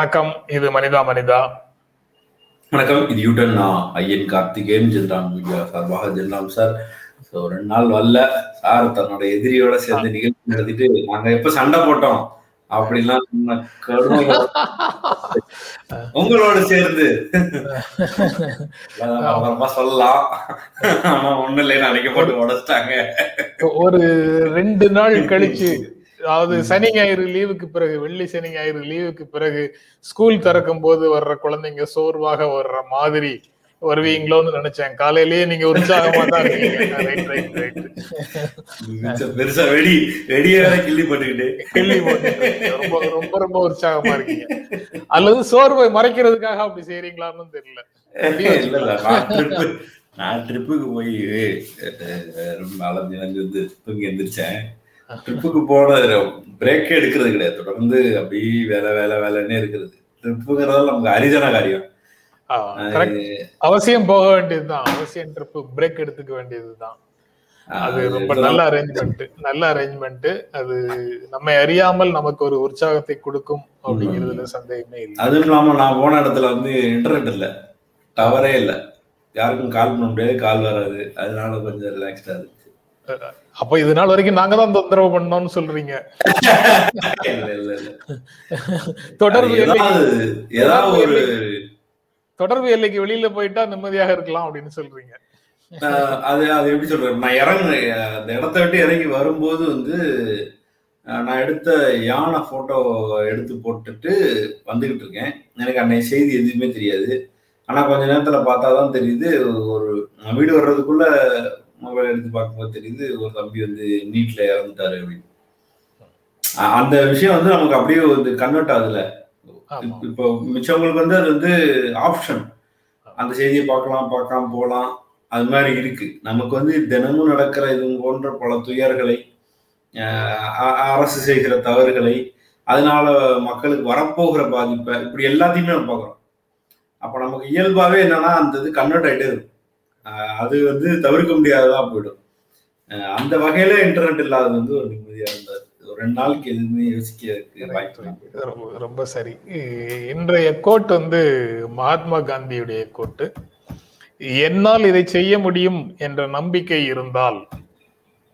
வணக்கம். இது மனிதா மனிதா. வணக்கம். இது யூட்டன் நான் ஐயன் கார்த்திகேயன் ஜென்ராம் மீடியா சார்பாக ஜென்ராம் சார். ஸோ ரெண்டு நாள் வரல. சார் தன்னோட எதிரியோட சேர்ந்து நிகழ்ச்சி நடத்திட்டு நாங்க எப்ப சண்டை போட்டோம்? அப்படிலாம் உங்களோட சேர்ந்து. அப்புறமா சொல்லலாம். ஆனா ஒண்ணு இல்லைன்னு அன்னைக்கு போட்டு உடைச்சிட்டாங்க. ஒரு ரெண்டு நாள் கழிச்சு அதாவது சனி ஞாயிறு லீவுக்கு பிறகு வெள்ளி சனி ஞாயிறு லீவுக்கு பிறகு ஸ்கூல் திறக்கும் போது வர்ற குழந்தைங்க சோர்வாக வர்ற மாதிரி வருவீங்களோன்னு நினைச்சேன். காலையிலேயே நீங்க உற்சாகமா தான் பெருசா வெடி வெடிய கிள்ளி போட்டுக்கிட்டு. கிள்ளி போட்டு ரொம்ப ரொம்ப ரொம்ப உற்சாகமா இருக்கீங்க. அல்லது சோர்வை மறைக்கிறதுக்காக அப்படி செய்யறீங்களான்னு தெரியல. நான் ட்ரிப்பு நான் ட்ரிப்புக்கு போய் ரொம்ப அலைஞ்சு வந்து தூங்கி எந்திரிச்சேன். ட்ரிப்புக்கு போன பிரேக்கே எடுக்கிறது கிடையாது. தொடர்ந்து அப்படியே வேலை வேலை வேலைன்னே இருக்கிறது. ட்ரிப்புங்கிறதால நமக்கு அரிதான காரியம். அவசியம் போக வேண்டியதுதான். அவசியம் ட்ரிப் பிரேக் எடுத்துக்க வேண்டியதுதான். அது ரொம்ப நல்ல அரேஞ்ச்மெண்ட் நல்ல அரேஞ்ச்மெண்ட் அது நம்மை அறியாமல் நமக்கு ஒரு உற்சாகத்தை கொடுக்கும் அப்படிங்கிறதுல சந்தேகமே இல்லை. அதுவும் இல்லாம நான் போன இடத்துல வந்து இன்டர்நெட் இல்ல. டவரே இல்ல. யாருக்கும் கால் பண்ண முடியாது. கால் வராது. அதனால கொஞ்சம் ரிலாக்ஸ்டா இருந்துச்சு அப்ப இது நாள் வரைக்கும் நாங்க தான் தொந்தரவு பண்ணோம்னு சொல்றீங்க. இல்ல இல்ல இல்ல தொடர்பு ஏதாவது ஏதாவது ஒரு தொடர்பு எல்லைக்கு வெளியில போயிட்டா நிம்மதியாக இருக்கலாம் அப்படின்னு சொல்றீங்க. அது அது எப்படி சொல்றது? நான் இறங்கு அந்த இடத்த விட்டு இறங்கி வரும்போது வந்து நான் எடுத்த யானை போட்டோ எடுத்து போட்டுட்டு வந்துகிட்டு இருக்கேன். எனக்கு அன்னைய செய்தி எதுவுமே தெரியாது. ஆனா கொஞ்ச நேரத்துல பார்த்தா தான் தெரியுது ஒரு வீடு வர்றதுக்குள்ள மொபைல் எடுத்து பார்க்கும்போது தெரியுது ஒரு தம்பி வந்து நீட்ல இறந்துட்டாரு அப்படின்னு. அந்த விஷயம் வந்து நமக்கு அப்படியே வந்து கன்வெர்ட் ஆகுதுல இப்போ மிச்சவங்களுக்கு வந்து அது வந்து ஆப்ஷன் அந்த செய்தியை பார்க்கலாம் பார்க்காம போகலாம். அது மாதிரி இருக்கு. நமக்கு வந்து தினமும் நடக்கிற இது போன்ற பல துயர்களை அரசு செய்கிற தவறுகளை அதனால மக்களுக்கு வரப்போகிற பாதிப்பை இப்படி எல்லாத்தையுமே நம்ம பார்க்குறோம். அப்போ நமக்கு இயல்பாவே என்னன்னா அந்த இது கன்வெர்ட் ஆகிட்டே இருக்கும். அது வந்து தவிர்க்க முடியாததா போயிடும். அந்த வகையில இன்டர்நெட் இல்லாதது வந்து ஒரு நிம்மதியா இருந்தது. ஒரு ரெண்டு நாளைக்கு எதுவுமே யோசிக்க வாய்ப்பு இல்லை. ரொம்ப- ரொம்ப சரி. இன்றைய கோட் வந்து மகாத்மா காந்தியுடைய கோட்டு என்னால் இதை செய்ய முடியும் என்ற நம்பிக்கை இருந்தால்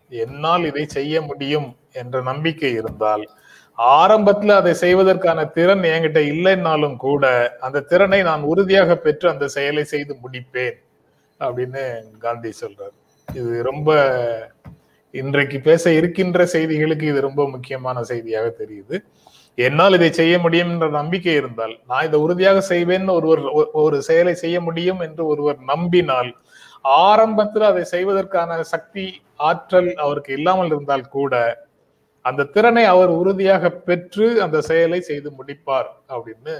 என்னால் இதை செய்ய முடியும் என்ற நம்பிக்கை இருந்தால் ஆரம்பத்துல அதை செய்வதற்கான திறன் என்கிட்ட இல்லைன்னாலும் கூட அந்த திறனை நான் உறுதியாக பெற்று அந்த செயலை செய்து முடிப்பேன். அப்படின்னு காந்தி சொல்றார். இது ரொம்ப இன்றைக்கு பேச இருக்கின்ற செய்திகளுக்கு இது ரொம்ப முக்கியமான செய்தியாக தெரியுது. என்னால் இதை செய்ய முடியும் என்ற நம்பிக்கை இருந்தால் நான் இதை உறுதியாக செய்வேன் ஒருவர் ஒ- ஒரு செயலை செய்ய முடியும் என்று ஒருவர் நம்பினால் ஆரம்பத்தில் அதை செய்வதற்கான சக்தி ஆற்றல் அவருக்கு இல்லாமல் இருந்தால் கூட அந்த திறனை அவர் உறுதியாக பெற்று அந்த செயலை செய்து முடிப்பார் அப்படின்னு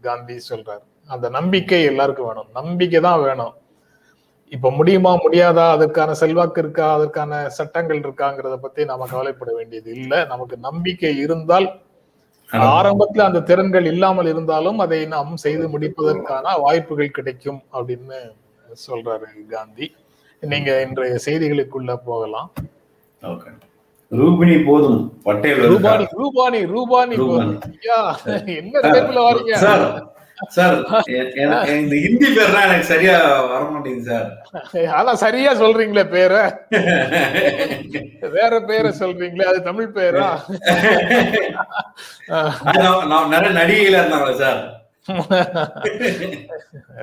காந்தி சொல்றார். அந்த நம்பிக்கை எல்லாருக்கும் வேணும். நம்பிக்கை தான் வேணும். இப்ப முடியுமா முடியாதா அதற்கான செல்வாக்கு இருக்கா அதற்கான சட்டங்கள் இருக்காங்கிறத பத்தி நாம கவலைப்பட வேண்டியது இல்லை. நமக்கு நம்பிக்கை இருந்தால் ஆரம்பத்துல அந்த திறன்கள் இல்லாமல் இருந்தாலும் அதை நாம் செய்து முடிப்பதற்கான வாய்ப்புகள் கிடைக்கும் அப்படின்னு சொல்றாரு காந்தி. நீங்க இன்றைய செய்திகளுக்குள்ள போகலாம். ரூபினி போதும். பட்டேல் ரூபானி. ரூபானி ரூபானி என்ன வாரீங்க? சார் இந்த ஹிந்தி பேர்லாம் எனக்கு சரியா வர மாட்டேங்குது சார் ஆனா சரியா சொல்றீங்களே பேரை. வேற பேரை சொல்றீங்களே அது தமிழ் பேரா? நிறைய நடிகையில இருந்தாங்க சார்.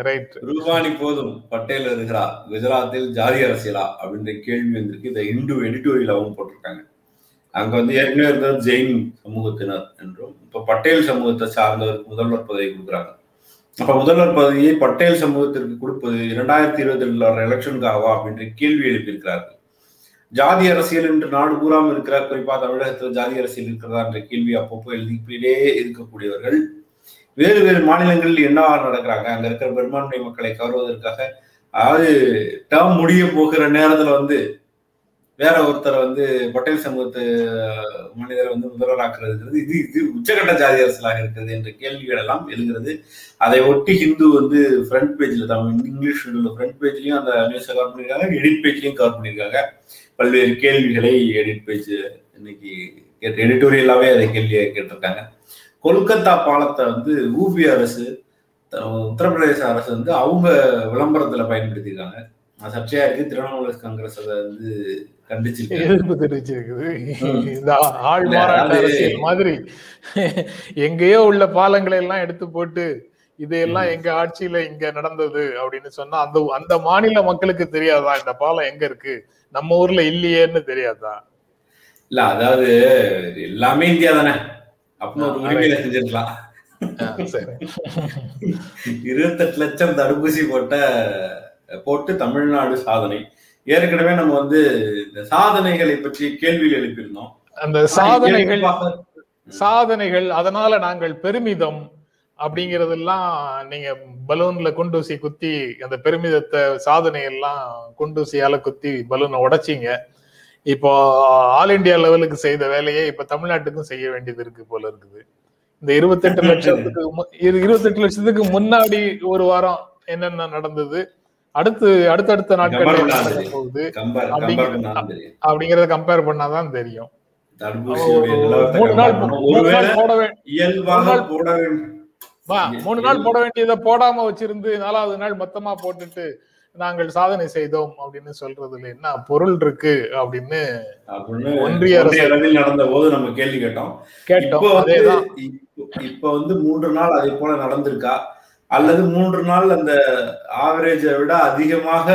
ரைட் ரூபானி போதும் பட்டேல் வருகிறா குஜராத்தில் ஜாதி அரசியலா? அப்படின்ற கேள்வி வந்திருக்கு. இந்த இந்து எடிட்டோரியலாவும் போட்டிருக்காங்க. அங்க வந்து ஏற்கனவே இருந்தது ஜெயின் சமூகத்தினர் என்றும் இப்ப பட்டேல் சமூகத்தை சார்ந்தவருக்கு முதல்வர் பதவி கொடுக்குறாங்க. அப்ப முதல்வர் பதவியை பட்டேல் சமூகத்திற்கு கொடுப்பது இரண்டாயிரத்தி இருபத்தி ரெண்டுல வர எலெக்ஷனுக்காகவா அப்படின்ற கேள்வி எழுப்பியிருக்கிறார்கள். ஜாதி அரசியல் என்று நாடு பூராமல் இருக்கிறார் குறிப்பா தமிழகத்தில் ஜாதி அரசியல் இருக்கிறதா என்ற கேள்வி அப்பப்போ எழுதிக்கிட்டே இருக்கக்கூடியவர்கள். வேறு வேறு மாநிலங்களில் என்ன நடக்கிறாங்க? அங்க இருக்கிற பெரும்பான்மை மக்களை கவர்வதற்காக அதாவது டேர்ம் முடிய போகிற நேரத்துல வந்து வேற ஒருத்தரை வந்து பட்டேல் சமூகத்து மனிதரை வந்து முதல்வராக்குறதுங்கிறது இது இது உச்சகட்ட ஜாதி அரசியலாக இருக்கிறது என்ற கேள்விகள் எல்லாம் எழுகிறது. அதை ஒட்டி ஹிந்து வந்து ஃப்ரண்ட் பேஜ்ல தமிழ் இங்கிலீஷ் ஃப்ரண்ட் பேஜ்லயும் அந்த நியூஸை கவர் பண்ணியிருக்காங்க எடிட் பேஜ்லயும் கவர் பண்ணியிருக்காங்க பல்வேறு கேள்விகளை எடிட் பேஜ் இன்னைக்கு எடிட்டோரியலாவே அதை கேள்வியை கேட்டிருக்காங்க. கொல்கத்தா பாலத்தை வந்து ஊபி அரசு த- உத்தரப்பிரதேச அரசு வந்து அவங்க விளம்பரத்துல பயன்படுத்தியிருக்காங்க. அது சர்ச்சையா இருக்கு திரிணாமுல் காங்கிரஸ் அதை வந்து எதிர்ப்பு தெரிவிச்சிருக்குது. இந்த ஆள் மாறாட்ட அரசியல் மாதிரி. எங்கேயோ உள்ள பாலங்களை எல்லாம் எடுத்து போட்டு இதையெல்லாம் எங்க ஆட்சியில இங்க நடந்தது அப்படின்னு சொன்னா அந்த அந்த மாநில மக்களுக்கு தெரியாதா? இந்த பாலம் எங்க இருக்கு? நம்ம ஊர்ல இல்லையேன்னு தெரியாதா? இல்ல அதாவது எல்லாமே இந்தியா தானே. அப்படின்னு ஒரு உரிமையில செஞ்சிருக்கலாம். இருபத்தெட்டு லட்சம் தடுப்பூசி போட்ட போட்டு தமிழ்நாடு சாதனை. ஏற்கனவே நம்ம வந்து இந்த சாதனைகளை பற்றி கேள்விகள் எழுப்பியிருந்தோம். அந்த சாதனைகள் சாதனைகள் அதனால நாங்கள் பெருமிதம் அப்படிங்கறதெல்லாம் நீங்க பலூன்ல குண்டூசி குத்தி அந்த பெருமிதத்தை சாதனை எல்லாம் குண்டூசியால குத்தி பலூனை உடைச்சீங்க. இப்போ ஆல் இந்தியா லெவலுக்கு செய்த வேலையை இப்ப தமிழ்நாட்டுக்கும் செய்ய வேண்டியது இருக்கு போல இருக்குது. இந்த இருபத்தெட்டு லட்சத்துக்கு இருபத்தெட்டு லட்சத்துக்கு முன்னாடி ஒரு வாரம் என்னென்ன நடந்தது? அடுத்து அடுத்தடுத்த நாட்கள். போகுது? அப்படிங்கறத கம்பேர் பண்ணாதான் தெரியும். மூணு நாள் போட வேண்டியதை போடாம வச்சிருந்து நாலாவது நாள் மொத்தமா போட்டுட்டு நாங்கள் சாதனை செய்தோம் அப்படின்னு சொல்றதுல என்ன பொருள் இருக்கு அப்படின்னு ஒன்றிய அரசு- அளவில் நடந்த போது நம்ம கேள்வி கேட்டோம். கேட்டோம் அதேதான். இப்போ வந்து மூன்று நாள் அதே போல நடந்திருக்கா? அல்லது மூன்று நாள் அந்த ஆவரேஜை விட அதிகமாக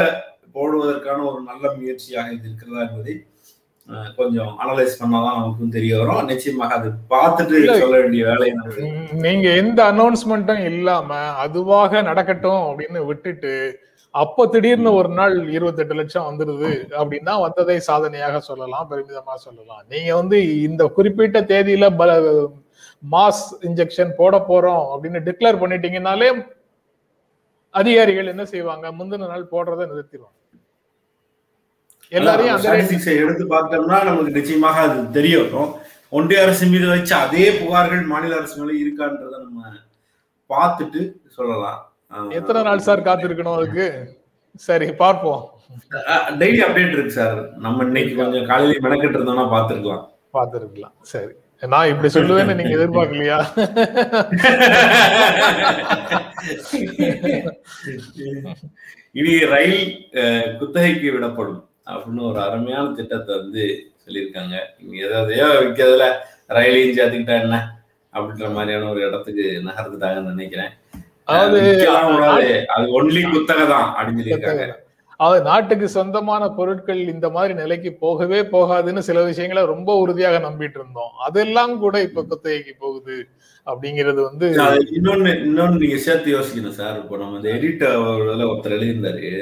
போடுவதற்கான ஒரு நல்ல முயற்சியாக இது இருக்கிறதா என்பதை கொஞ்சம் அனலைஸ் பண்ணாதான் நமக்கும் தெரிய வரும் நிச்சயமாக அது பார்த்துட்டு. சொல்ல வேண்டிய உம், நீங்க எந்த அனௌன்ஸ்மெண்ட்டும் இல்லாம அதுவாக நடக்கட்டும் அப்படின்னு விட்டுட்டு அப்ப திடீர்னு ஒரு நாள் இருபத்தெட்டு லட்சம் வந்துருது அப்படின்னா வந்ததை சாதனையாக சொல்லலாம் பெருமிதமா சொல்லலாம் நீங்க வந்து இந்த குறிப்பிட்ட தேதியில பல மாஸ் இன்ஜெக்ஷன் போட போறோம் அப்படின்னு டிக்ளேர் பண்ணிட்டீங்கன்னாலே அதிகாரிகள் என்ன செய்வாங்க? முந்தின நாள் போடுறதை நிறுத்திடுவாங்க. எல்லாரையும் அந்த எடுத்து பார்த்தோம்னா நமக்கு நிச்சயமாக அது தெரிய வரும் ஒன்றிய அரசு மீது வச்ச அதே புகார்கள் மாநில அரசு மேல இருக்கான்றத நம்ம பார்த்துட்டு சொல்லலாம். எத்தனை நாள் சார் காத்திருக்கணும் அதுக்கு? சரி பார்ப்போம். டெய்லி அப்டேட் இருக்கு சார். நம்ம இன்னைக்கு கொஞ்சம் காலையில மெனக்கிட்டு இருந்தோம்னா பார்த்துருக்கலாம். பார்த்திருக்கலாம். சரி. நான் இப்படி சொல்லுவேன்னு நீங்க எதிர்பார்க்கலையா? இனி ரயில் குத்தகைக்கு விடப்படும் அப்படின்னு ஒரு அருமையான திட்டத்தை வந்து சொல்லியிருக்காங்க. இங்க எதையோ விற்கிறதுல ரயிலையும் சேர்த்துக்கிட்டா என்ன அப்படின்ற மாதிரியான ஒரு இடத்துக்கு நகர்ந்துட்டாங்கன்னு நினைக்கிறேன். அது ஒன்லி குத்தகை தான் அப்படின்னு சொல்லியிருக்காங்க. அதாவது நாட்டுக்கு சொந்தமான பொருட்கள் இந்த மாதிரி நிலைக்கு போகவே போகாதுன்னு சில விஷயங்களை ரொம்ப உறுதியாக நம்பிட்டு இருந்தோம். அதெல்லாம் கூட இப்ப குத்தகைக்கு போகுது அப்படிங்கிறது வந்து அது இன்னொன்னு இன்னொன்னு நீங்க சேர்த்து யோசிக்கணும் சார். இப்போ நம்ம இந்த எடிட்டர் ஒருத்தர் எழுதியிருந்தாரு.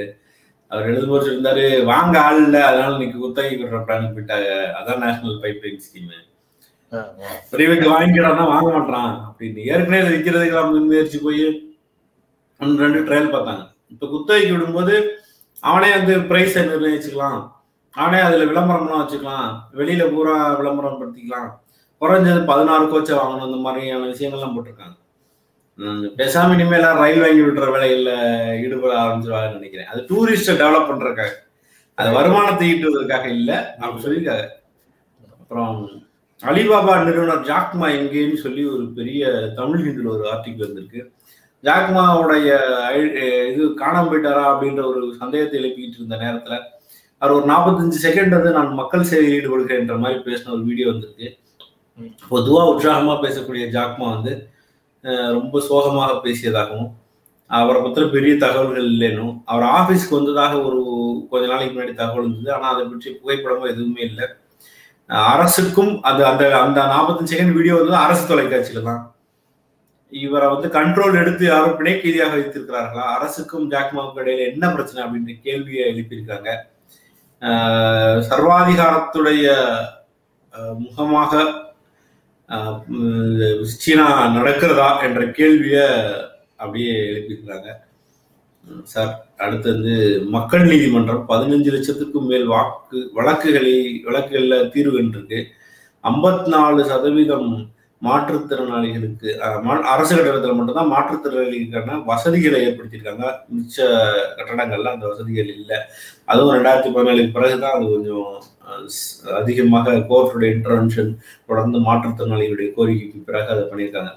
அவர் எழுதும்போது சொல்லியிருந்தாரு வாங்க ஆள் இல்ல அதனால இன்னைக்கு குத்தகை விடுற பிளான் போயிட்டாங்க அதான் national pipeline scheme. Private வாங்கிக்கிறான்னா வாங்க மாட்டான் அப்படின்னு ஏற்கனவே விற்கிறதுக்கு முயற்சி போய் ஒன்று ரெண்டு ட்ரையல் பார்த்தாங்க. இப்போ குத்தகைக்கு விடும்போது அவனே வந்து பிரைஸை நிர்ணயிச்சுக்கலாம். அவனே அதுல விளம்பரம்லாம் வச்சுக்கலாம். வெளியில பூரா விளம்பரம் படுத்திக்கலாம். குறைஞ்சது பதினாறு கோச்சை வாங்கணும். இந்த மாதிரியான விஷயங்கள்லாம் போட்டிருக்காங்க. பெசாமி பேசாம இனிமேல் ரயில் வாங்கி விடுற வேலைகள்ல ஈடுபட ஆரம்பிச்சிருவாங்கன்னு நினைக்கிறேன். அது டூரிஸ்ட டெவலப் பண்றதுக்காக. அது வருமானத்தை ஈட்டுவதற்காக இல்ல. அப்படி சொல்லியிருக்காங்க. அப்புறம் அலிபாபா நிறுவனர் ஜாக்மா எங்கேன்னு சொல்லி ஒரு பெரிய தமிழ் ஹிந்துல ஒரு ஆர்டிக்கல் வந்திருக்கு. ஜாக்மாவுடைய இது காணாம போயிட்டாரா அப்படின்ற ஒரு சந்தேகத்தை எழுப்பிக்கிட்டு இருந்த நேரத்துல அவர் ஒரு நாற்பத்தஞ்சு செகண்ட் வந்து நான் மக்கள் சேவையில் ஈடுபடுகிறேன்ற மாதிரி பேசின ஒரு வீடியோ வந்திருக்கு. பொதுவா உற்சாகமா பேசக்கூடிய ஜாக்மா வந்து ரொம்ப சோகமாக பேசியதாகவும் அவரை பத்திர பெரிய தகவல்கள் இல்லைனும் அவர் ஆபீஸ்க்கு வந்ததாக ஒரு கொஞ்ச நாளைக்கு முன்னாடி தகவல் இருந்தது ஆனா அதை பற்றி புகைப்படமோ எதுவுமே இல்லை. அரசுக்கும் அது அந்த அந்த நாற்பத்தஞ்சு செகண்ட் வீடியோ வந்து அரசு தொலைக்காட்சியில தான். இவரை வந்து கண்ட்ரோல் எடுத்து யாரும் பிணை வைத்திருக்கிறார்களா? அரசுக்கும் ஜாக்மாவுக்கும் இடையில என்ன பிரச்சனை அப்படின்ற கேள்வியை எழுப்பியிருக்காங்க. சர்வாதிகாரத்துடைய முகமாக சீனா நடக்கிறதா என்ற கேள்விய அப்படியே எழுப்பியிருக்கிறாங்க. சார் அடுத்து வந்து மக்கள் நீதிமன்றம் பதினஞ்சு லட்சத்துக்கும் மேல் வாக்கு வழக்குகளை வழக்குகளில் தீர்வு கண்டிருக்கு. ஐம்பத்தி நாலு சதவீதம் மாற்றுத்திறனாளிகளுக்கு மா- அரசு கட்டடத்தில் மட்டும்தான் மாற்றுத்திறனாளிகளுக்கான வசதிகளை ஏற்படுத்தியிருக்காங்க. மிச்ச கட்டடங்கள்லாம் அந்த வசதிகள் இல்லை. அதுவும் ரெண்டாயிரத்தி பதினேழுக்கு பிறகுதான் அது கொஞ்சம் அதிகமாக கோர்ட்டுடைய இன்டர்வென்ஷன் தொடர்ந்து மாற்றுத்திறனாளிகளுடைய கோரிக்கைக்கு பிறகு அதை பண்ணியிருக்காங்க.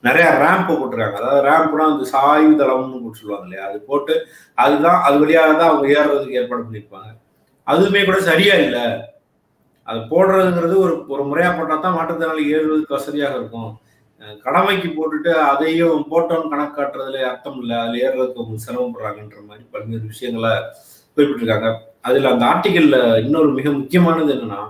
நிறைய ரேம்ப் போட்டிருக்காங்க. அதாவது ரேம்ப்னா அந்த சாய்வு தளம்னு போட்டு சொல்லுவாங்க இல்லையா? அது போட்டு அதுதான் அது வழியாக தான் அவங்க ஏறுறதுக்கு ஏற்பாடு பண்ணியிருப்பாங்க. அதுவுமே கூட சரியா இல்லை. அது போடுறதுங்கிறது ஒரு ஒரு முறையா போட்டா தான் மாற்றுத்திறனாளி ஏறுவதற்கு வசதியாக இருக்கும். கடமைக்கு போட்டுட்டு அதையும் போட்டோன்னு கணக்கு காட்டுறதுல அர்த்தம் இல்லை. அதுல ஏறுறதுக்கு அவங்க சிரமப்படுறாங்கன்ற மாதிரி பல்வேறு விஷயங்களை குறிப்பிட்டிருக்காங்க. அதுல அந்த ஆர்டிக்கல்ல இன்னொரு மிக முக்கியமானது என்னன்னா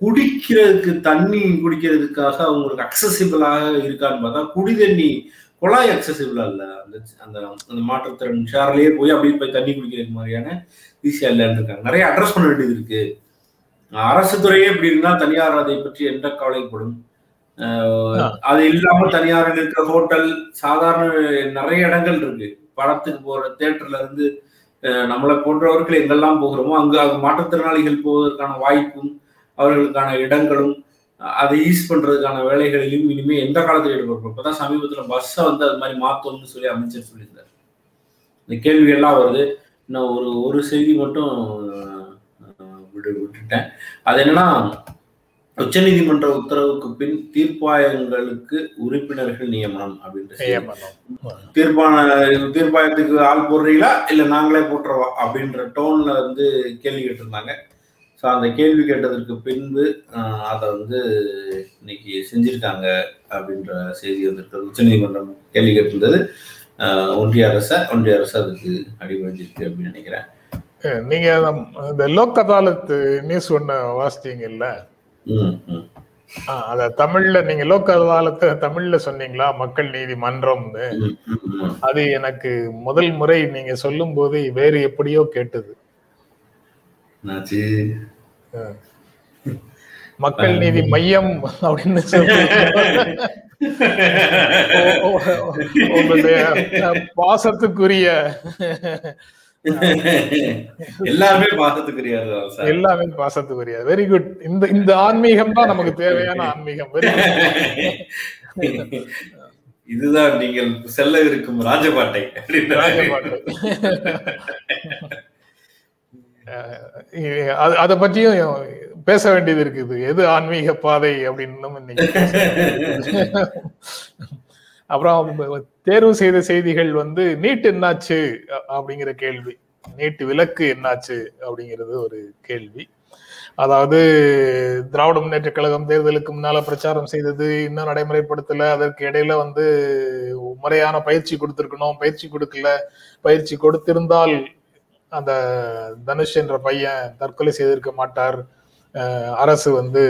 குடிக்கிறதுக்கு தண்ணி குடிக்கிறதுக்காக அவங்களுக்கு அக்சசிபிளாக இருக்கான்னு பார்த்தா குடி தண்ணி குழாய் அக்சசிபிளா இல்ல. அந்த அந்த அந்த மாற்றுத்திறன் ஷேர்லயே போய் அப்படியே போய் தண்ணி குடிக்கிறது மாதிரியான ஈஸியா இல்லைன்னு இருக்காங்க நிறைய அட்ரஸ் பண்ண வேண்டியது இருக்கு. அரசு துறையே இப்படி இருந்தா தனியார் அதை பற்றி எந்த கவலைப்படும். அது இல்லாம தனியார் இருக்கிற ஹோட்டல் சாதாரண நிறைய இடங்கள் இருக்கு. படத்துக்கு போற தேட்டர்ல இருந்து நம்மளை போன்றவர்கள் எங்கெல்லாம் போகிறோமோ அங்கு அங்கு மாற்றுத்திறனாளிகள் போவதற்கான வாய்ப்பும் அவர்களுக்கான இடங்களும் அதை ஈஸ் பண்றதுக்கான வேலைகளிலும் இனிமே எந்த காலத்தில் ஈடுபடுறோம் இப்பதான் சமீபத்துல பஸ்ஸை வந்து அது மாதிரி மாத்தோம்னு சொல்லி அமைச்சர் சொல்லியிருந்தார். இந்த கேள்வி எல்லாம் வருது. இன்னும் ஒரு ஒரு செய்தி மட்டும் விட்டு விட்டுட்டேன். அது என்னன்னா உச்சநீதிமன்ற உத்தரவுக்கு பின் தீர்ப்பாயங்களுக்கு உறுப்பினர்கள் நியமனம் அப்படின்ற தீர்ப்பான தீர்ப்பாயத்துக்கு ஆள் போடுறீங்களா? இல்ல நாங்களே போட்டுறவா அப்படின்ற டோன்ல வந்து கேள்வி கேட்டிருந்தாங்க. ஸோ அந்த கேள்வி கேட்டதற்கு பின்பு அதை வந்து இன்னைக்கு செஞ்சிருக்காங்க அப்படின்ற செய்தி வந்திருக்கிறது உச்சநீதிமன்றம் கேள்வி கேட்டிருந்தது. ஒன்றிய அரசை ஒன்றிய அரசு அதுக்கு அடிபணிஞ்சிருக்கு அப்படின்னு நினைக்கிறேன். நீங்க இந்த லோக் அதாலத் நியூஸ் ஒண்ணு வாசிச்சீங்கல்ல? அத தமிழ்ல நீங்க லோக் அதாலத்தை தமிழ்ல சொன்னீங்களா? மக்கள் நீதிமன்றம்னு ம், ம், ம். அது எனக்கு முதல் முறை நீங்க சொல்லும் போது வேறு எப்படியோ கேட்டது. மக்கள் நீதி மையம் அப்படின்னு சொல்லி. உங்களுடைய பாசத்துக்குரிய எல்லாருமே பாசத்துக்குரியாரு சார். எல்லாமே பாசத்துக்குரிய வெரி குட் இந்த இந்த ஆன்மீகம் தான் நமக்கு தேவையான ஆன்மீகம். இதுதான் நீங்கள் செல்ல இருக்கும் ராஜபாட்டை. அதை பற்றியும் பேச வேண்டியது இருக்குது. எது ஆன்மீக பாதை அப்படின்னு இன்னைக்கு அப்புறம் தேர்வு செய்த செய்திகள் வந்து நீட் என்னாச்சு? அப்படிங்கிற கேள்வி. நீட் விலக்கு என்னாச்சு? அப்படிங்கிறது ஒரு கேள்வி. அதாவது திராவிட முன்னேற்ற கழகம் தேர்தலுக்கு முன்னால பிரச்சாரம் செய்தது இன்னும் நடைமுறைப்படுத்தல. அதற்கு இடையில வந்து முறையான பயிற்சி கொடுத்துருக்கணும். பயிற்சி கொடுக்கல. பயிற்சி கொடுத்திருந்தால் அந்த தனுஷ் என்ற பையன் தற்கொலை செய்திருக்க மாட்டார். அரசு வந்து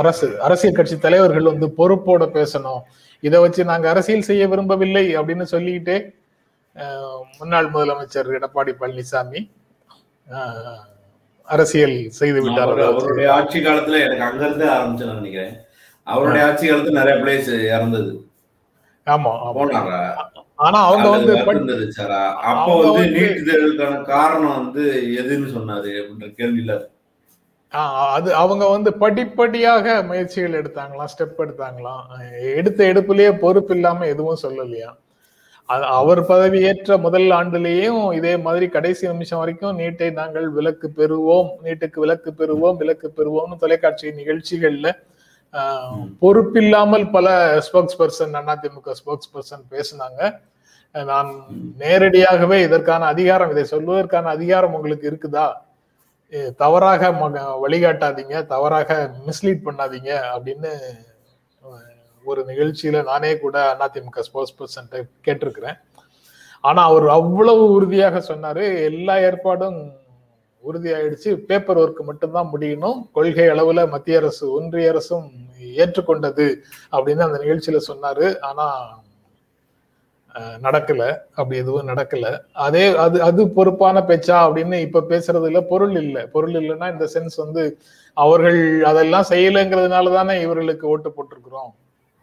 அரசு அரசியல் கட்சி தலைவர்கள் வந்து பொறுப்போட பேசணும். இதை வச்சு நாங்க அரசியல் செய்ய விரும்பவில்லை அப்படின்னு சொல்லிக்கிட்டே அஹ், முன்னாள் முதலமைச்சர் எடப்பாடி பழனிசாமி அரசியல் செய்து விட்டார். அவரு- அவருடைய ஆட்சி காலத்துல எனக்கு அங்க இருந்து ஆரம்பிச்சு நான் நினைக்கிறேன். அவருடைய ஆட்சி காலத்துல நிறைய பிளேஸ் இறந்தது. ஆமா போனாரா? ஆனா அவங்க வந்து பட்- இருந்துச்சாரா? அப்ப வந்து நீட் தேர்வுக்கான காரணம் வந்து எதுன்னு சொன்னாரு அப்படின்ற கேள்வியில அது அவங்க வந்து படிப்படியாக முயற்சிகள் எடுத்தாங்களாம் ஸ்டெப் எடுத்தாங்களாம் எடுத்த எடுப்புலயே பொறுப்பு இல்லாம எதுவும் சொல்லலையா? அவர் பதவி ஏற்ற முதல் ஆண்டுலேயும் இதே மாதிரி கடைசி நிமிஷம் வரைக்கும் நீட்டை நாங்கள் விலக்கு பெறுவோம் நீட்டுக்கு விலக்கு பெறுவோம் விலக்கு பெறுவோம்னு தொலைக்காட்சி நிகழ்ச்சிகள்ல பொறுப்பில்லாமல் பல spokesperson AIADMK spokesperson பேசினாங்க. நான் நேரடியாகவே இதற்கான அதிகாரம் இதை சொல்வதற்கான அதிகாரம் உங்களுக்கு இருக்குதா? தவறாக வழிகாட்டாதீங்க தவறாக மிஸ்லீட் பண்ணாதீங்க அப்படின்னு ஒரு நிகழ்ச்சியில நானே கூட அதிமுக ஸ்போர்ட்ஸ் பர்சன் கேட்டிருக்கிறேன். ஆனா அவர் அவ்வளவு உறுதியாக சொன்னாரு. எல்லா ஏற்பாடும் உறுதியாயிடுச்சு. பேப்பர் ஒர்க் மட்டும்தான் முடியணும். கொள்கை அளவுல மத்திய அரசு ஒன்றிய அரசும் ஏற்றுக்கொண்டது அப்படின்னு அந்த நிகழ்ச்சியில சொன்னாரு. ஆனா நடக்கல. அப்படி எதுவும் நடக்கல. அதே அது அது பொறுப்பான பேச்சா அப்படின்னு இப்ப பேசுறதுல பொருள் இல்லை. பொருள் இல்லைன்னா இந்த சென்ஸ் வந்து அவர்கள் அதெல்லாம் செய்யலைங்கிறதுனால தானே இவர்களுக்கு ஓட்டு போட்டிருக்கிறோம்.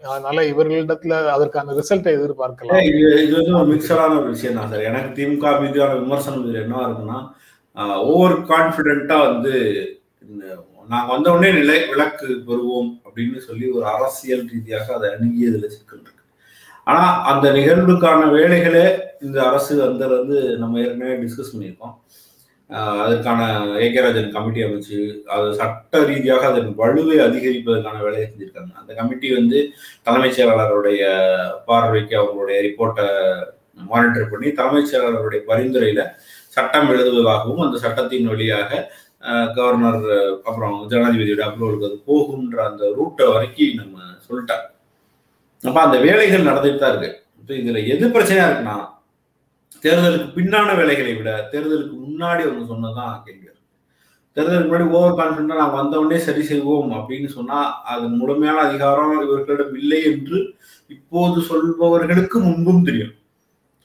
அதனால இவர்களிடத்துல அதற்கான ரிசல்ட்டை எதிர்பார்க்கலாம். இது இது வந்து ஒரு மிக்சடான ஒரு விஷயம் தான் சார். எனக்கு திமுக மீதியான விமர்சனம் இதுல என்ன இருக்குன்னா ஓவர் கான்பிடென்ட்டா வந்து நாங்க வந்த உடனே நிலை விளக்கு பெறுவோம் அப்படின்னு சொல்லி ஒரு அரசியல் ரீதியாக அதை அணுகியதுல சிக்கல் இருக்கு. ஆனா அந்த நிகழ்வுக்கான வேலைகளே இந்த அரசு அந்த வந்து நம்ம ஏற்கனவே டிஸ்கஸ் பண்ணியிருக்கோம். ஆஹ் அதற்கான ஏகராஜன் கமிட்டி அமைச்சு அது சட்ட ரீதியாக அதன் வலுவை அதிகரிப்பதற்கான வேலையை செஞ்சிருக்காங்க. அந்த கமிட்டி வந்து தலைமைச் செயலாளருடைய பார்வைக்கு அவங்களுடைய ரிப்போர்ட்டை மானிட்டர் பண்ணி தலைமைச் செயலாளருடைய பரிந்துரையில சட்டம் எழுதுவதாகவும் அந்த சட்டத்தின் வழியாக கவர்னர் அப்புறம் ஜனாதிபதியோட அப்ரூவலுக்கு அது போகுன்ற அந்த ரூட்டை வரைக்கும் நம்ம சொல்லிட்டாங்க. அப்ப அந்த வேலைகள் நடந்துட்டு தான் இருக்கு. இப்போ இதுல எது பிரச்சனையா இருக்குன்னா தேர்தலுக்கு பின்னான வேலைகளை விட தேர்தலுக்கு முன்னாடி அவங்க சொன்னதான் கேள்வி. தேர்தலுக்கு முன்னாடி ஓவர் கான்பிடண்டா நாங்கள் வந்தவொடனே சரி செய்வோம் அப்படின்னு சொன்னா அது முழுமையான அதிகாரம் இவர்களிடம் இல்லை என்று இப்போது சொல்பவர்களுக்கு முன்பும் தெரியும்.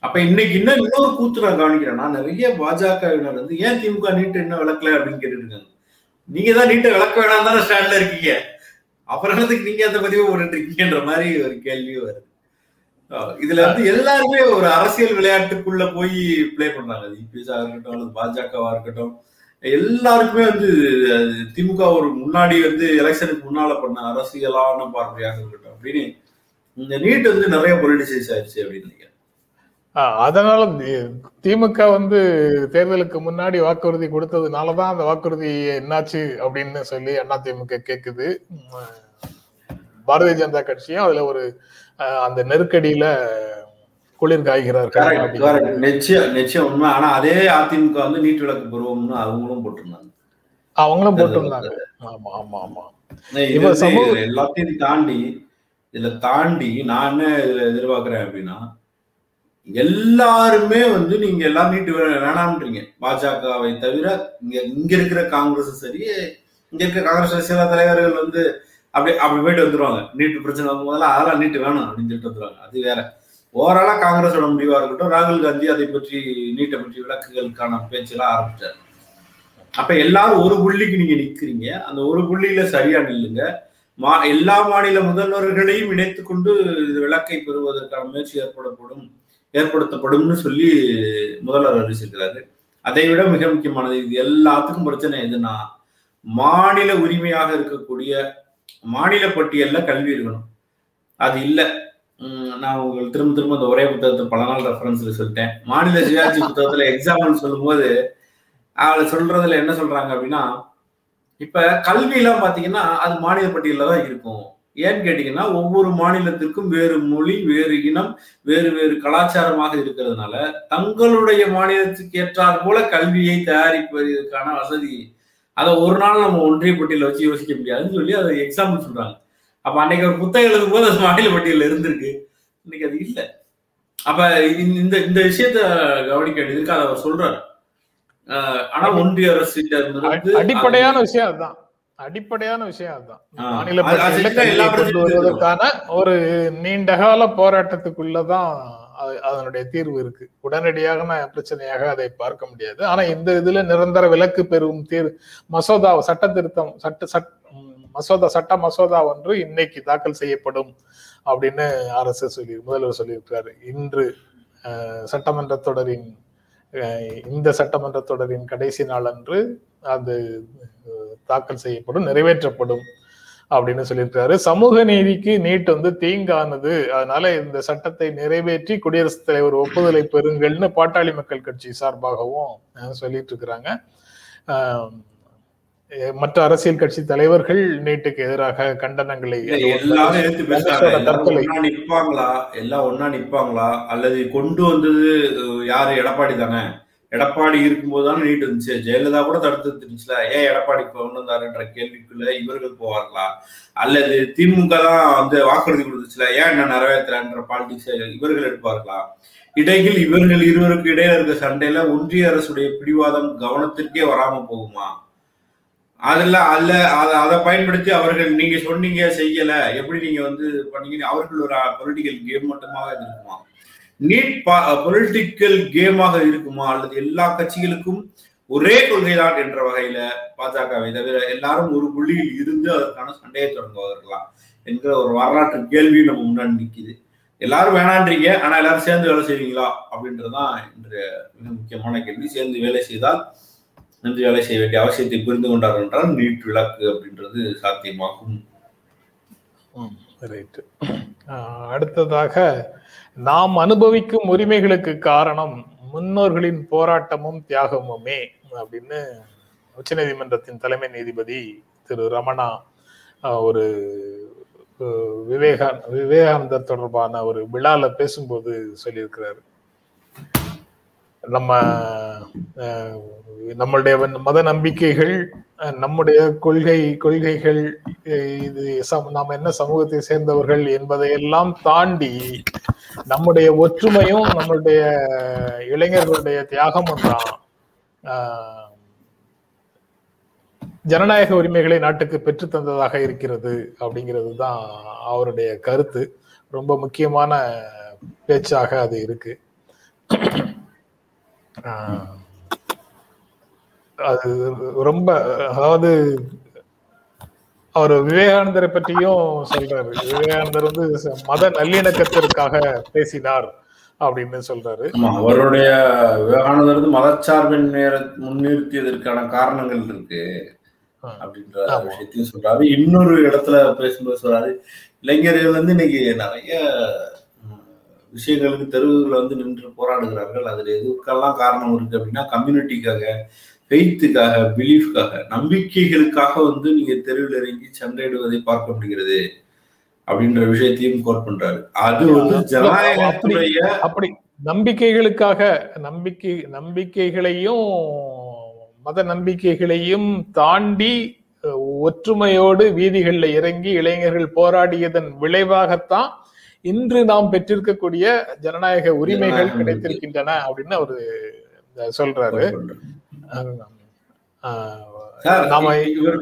அப்ப இன்னைக்கு இன்னும் இன்னொரு கூத்து நான் கவனிக்கிறேன்னா நிறைய பாஜகவினர் வந்து ஏன் திமுக நீட்டு என்ன விளக்கல? அப்படின்னு கேட்டுட்டு இருக்காங்க. நீங்க தான் நீட்டை விளக்க வேணாம் தானே ஸ்டாண்ட்ல இருக்கீங்க. அப்புறம் நீங்க அந்த பதிவு போட்டுட்டு இருக்கீங்கன்ற மாதிரி ஒரு கேள்வி வருது. இதுல வந்து எல்லாருமே ஒரு அரசியல் விளையாட்டுக்குள்ள போய் ப்ளே பண்றாங்க. அது இபிஎஸ் இருக்கட்டும் அல்லது பாஜகவா இருக்கட்டும். எல்லாருக்குமே வந்து அது திமுக ஒரு முன்னாடி வந்து எலெக்ஷனுக்கு முன்னால பண்ண அரசியலான பார்வையாக இருக்கட்டும் அப்படின்னு இந்த நீட் வந்து நிறைய பொலிட்டிசைஸ் ஆயிடுச்சு அப்படின்னு நினைக்கிறேன். அதனால திமுக வந்து தேர்தலுக்கு முன்னாடி வாக்குறுதி கொடுத்ததுனாலதான் அந்த வாக்குறுதி என்னாச்சு அப்படின்னு சொல்லி அதிமுக கேக்குது. உம், பாரதிய ஜனதா கட்சியும் அதுல ஒரு அந்த நெருக்கடியில குளிர் காய்கிறார்கள். நிச்சயம் நிச்சயம் உண்மை. ஆனா அதே அதிமுக வந்து நீட் விளக்கு பெறுவோம்னு அவங்களும் போட்டிருந்தாங்க. அவங்களும் போட்டிருந்தாங்க. ஆமா ஆமா ஆமா. எல்லாத்தையும் தாண்டி இதுல தாண்டி நான் என்ன இதுல எதிர்பார்க்கிறேன் அப்படின்னா எல்லாருமே வந்து நீங்க எல்லாம் நீட்டு வேணாம்ன்றீங்க. பாஜகவை தவிர இங்க இங்க இருக்கிற காங்கிரஸ் சரி இங்க இருக்கிற காங்கிரஸ் சில தலைவர்கள் வந்து அப்படி அப்படி போயிட்டு வந்துருவாங்க. நீட்டு பிரச்சனை வரும்போதெல்லாம் அதெல்லாம் நீட்டு வேணும் அப்படின்னு சொல்லிட்டு வந்துருவாங்க. அது வேற. ஓவராலா காங்கிரஸோட முடிவா இருக்கட்டும் ராகுல் காந்தி அதை பற்றி நீட்டை பற்றி விளக்குகளுக்கான பேச்செல்லாம் ஆரம்பிச்சாரு. அப்ப எல்லாரும் ஒரு புள்ளிக்கு நீங்க நிக்கிறீங்க. அந்த ஒரு புள்ளியில சரியா நில்லுங்க. மா எல்லா மாநில முதல்வர்களையும் இணைத்துக்கொண்டு இது விளக்கை பெறுவதற்கான முயற்சி ஏற்படப்படும் ஏற்படுத்தப்படும்னு சொல்லி முதல்வர் அறிவிச்சிருக்கிறாரு. அதை விட மிக முக்கியமானது இது எல்லாத்துக்கும் பிரச்சனை எதுனா மாநில உரிமையாக இருக்கக்கூடிய மாநில பட்டியல்ல கல்வி இருக்கணும் அது இல்லை. நான் உங்களுக்கு திரும்ப திரும்ப அந்த ஒரே புத்தகத்தை பல நாள் ரெஃபரன்ஸ்ல சொல்லிட்டேன். மாநில சுயாட்சி புத்தகத்துல எக்ஸாம்பிள் சொல்லும்போது அவளை சொல்றதுல என்ன சொல்றாங்க அப்படின்னா இப்ப கல்வி எல்லாம் பாத்தீங்கன்னா அது மாநில பட்டியலில் தான் இருக்கும். ஏன்னு கேட்டீங்கன்னா ஒவ்வொரு மாநிலத்திற்கும் வேறு மொழி வேறு இனம் வேறு வேறு கலாச்சாரமாக இருக்கிறதுனால தங்களுடைய மாநிலத்துக்கு ஏற்றாற் போல கல்வியை தயாரிப்பதற்கான வசதி. அதை ஒரு நாள் நம்ம ஒன்றிய பட்டியல வச்சு யோசிக்க முடியாதுன்னு சொல்லி அதை எக்ஸாம்பிள் சொல்றாங்க. அப்ப அன்னைக்கு ஒரு புத்தகம் எழுதும் போது அது மாநில பட்டியல்ல இருந்திருக்கு. இன்னைக்கு அது இல்லை. அப்ப இந்த- இந்த விஷயத்த கவனிக்க வேண்டியதுக்கு அதை அவர் சொல்றாரு. ஆஹ் ஆனா ஒன்றிய அரசு அடி- அடிப்படையான விஷயம் அதுதான். அடிப்படையான விஷயம் அதுதான். மாநில வருவதற்கான ஒரு நீண்டகால போராட்டத்துக்குள்ளதான் அது- அதனுடைய தீர்வு இருக்கு. உடனடியான பிரச்சனையாக அதை பார்க்க முடியாது. ஆனா இந்த இதுல நிரந்தர விலக்கு பெறும் தீர் மசோதா சட்ட திருத்தம் சட்ட சட் மசோதா சட்ட மசோதா ஒன்று இன்னைக்கு தாக்கல் செய்யப்படும் அப்படின்னு அரசு சொல்லி முதல்வர் சொல்லியிருக்கிறாரு. இன்று சட்டமன்ற தொடரின் இந்த சட்டமன்ற தொடரின் கடைசி நாள் அன்று அது தாக்கல் செய்யப்படும் நிறைவேற்றப்படும் அப்படின்னு சொல்லியிருக்காரு சமூக நீதிக்கு நீட் வந்து தீங்கானது. அதனால இந்த சட்டத்தை நிறைவேற்றி குடியரசுத் தலைவர் ஒப்புதலை பெறுங்கள்னு பாட்டாளி மக்கள் கட்சி சார்பாகவும் சொல்லிட்டு இருக்கிறாங்க மற்ற அரசியல் கட்சி தலைவர்கள் நீட்டுக்கு எதிராக கண்டனங்களை நிப்பாங்களா? எல்லாம் ஒன்னா நிப்பாங்களா? அல்லது கொண்டு வந்தது யாரு? எடப்பாடி தானே? எடப்பாடி இருக்கும்போது தானே நீட் இருந்துச்சு. ஜெயலலிதா கூட தடுத்து இருந்துச்சுல ஏன் எடப்பாடி கொண்டு வந்தாருன்ற கேள்விக்குள்ள இவர்கள் போவார்களா? அல்லது திமுக தான் வந்து வாக்குறுதி கொடுத்துச்சுல. ஏன் என்ன நிறைவேற்றுறன்ற பாலிடிக்ஸ் இவர்கள் எடுப்பார்களா? இடையில் இவர்கள் இருவருக்கு இடையில இருக்க சண்டையில ஒன்றிய அரசுடைய பிடிவாதம் கவனத்திற்கே வராம போகுமா? அதுல அல்ல அதை பயன்படுத்தி அவர்கள் நீங்க சொன்னீங்க செய்யல. எப்படி நீங்க வந்து பண்ணீங்கன்னு அவர்கள் ஒரு பொலிட்டிக்கல் கேம் மட்டுமாக இருக்குமா? நீட் பொலிட்டிக்கல் கேமாக இருக்குமா? அல்லது எல்லா கட்சிகளுக்கும் ஒரே கொள்கைதான் என்ற வகையில பாஜகவை தவிர எல்லாரும் ஒரு புள்ளியில் இருந்து அதற்கான சண்டையை தொடங்குவார்களா என்கிற ஒரு வரலாற்று கேள்வி நம்ம முன்னாடி நிற்கிது எல்லாரும் வேணான்றீங்க ஆனா எல்லாரும் சேர்ந்து வேலை செய்வீங்களா அப்படின்றதுதான் இன்று மிக முக்கியமான கேள்வி. சேர்ந்து வேலை செய்தால் சேர்ந்து வேலை செய்ய வேண்டிய அவசியத்தை புரிந்து கொண்டார் என்றால் நீட் விளக்கு அப்படின்றது சாத்தியமாகும். ரைட்டு அடுத்ததாக நாம் அனுபவிக்கும் உரிமைகளுக்கு காரணம் முன்னோர்களின் போராட்டமும் தியாகமுமே அப்படின்னு உச்சநீதிமன்றத்தின் தலைமை நீதிபதி திரு ரமணா ஒரு விவேகா விவேகானந்தர் தொடர்பான ஒரு விழால பேசும்போது சொல்லியிருக்கிறாரு. நம்ம நம்மளுடைய மத நம்பிக்கைகள் நம்முடைய கொள்கை கொள்கைகள் இது நாம் என்ன சமூகத்தை சேர்ந்தவர்கள் என்பதையெல்லாம் தாண்டி நம்முடைய ஒற்றுமையும் நம்மளுடைய இளைஞர்களுடைய தியாகமும் தான் ஆஹ், ஜனநாயக உரிமைகளை நாட்டுக்கு பெற்று தந்ததாக இருக்கிறது அப்படிங்கிறது தான் அவருடைய கருத்து. ரொம்ப முக்கியமான பேச்சாக அது இருக்கு. ஆஹ், அது ரொம்ப அதாவது அவர் விவேகானந்தரை பற்றியும் சொல்றாரு விவேகானந்தர் வந்து மத நல்லிணக்கத்திற்காக பேசினார் அப்படின்னு சொல்றாரு அவருடைய விவேகானந்தர் வந்து மதச்சார்பின் முன்னிறுத்தியதற்கான காரணங்கள் இருக்கு. அப்படின்ற. விஷயத்தையும் சொல்றாரு இன்னொரு இடத்துல பேசும்போது சொல்றாரு இளைஞர்கள் வந்து இன்னைக்கு நிறைய விஷயங்களுக்கு தெருவுகளை வந்து நின்று போராடுகிறார்கள் அதுல எதுக்கெல்லாம் காரணம் இருக்கு அப்படின்னா கம்யூனிட்டிக்காக ஃபெய்த்துக்காக பிலீஃப்காக நம்பிக்கைகளுக்காக வந்து நீங்க தெருவில் இறங்கி சண்டையிடுவதை பார்க்க முடிகிறது அப்படின்ற விஷயத்தையும் கோட் பண்றாரு. அது வந்து ஜனநாயகத்துடைய அப்படி நம்பிக்கைகளுக்காக நம்பிக்கை நம்பிக்கைகளையும் மத நம்பிக்கைகளையும் தாண்டி ஒற்றுமையோடு வீதிகளில் இறங்கி இளைஞர்கள் போராடியதன் விளைவாகத்தான் இன்று நாம் பெற்றிருக்கக்கூடிய ஜனநாயக உரிமைகள் கிடைத்திருக்கின்றன அப்படின்னு அவரு சொல்றாரு. நாம இவர்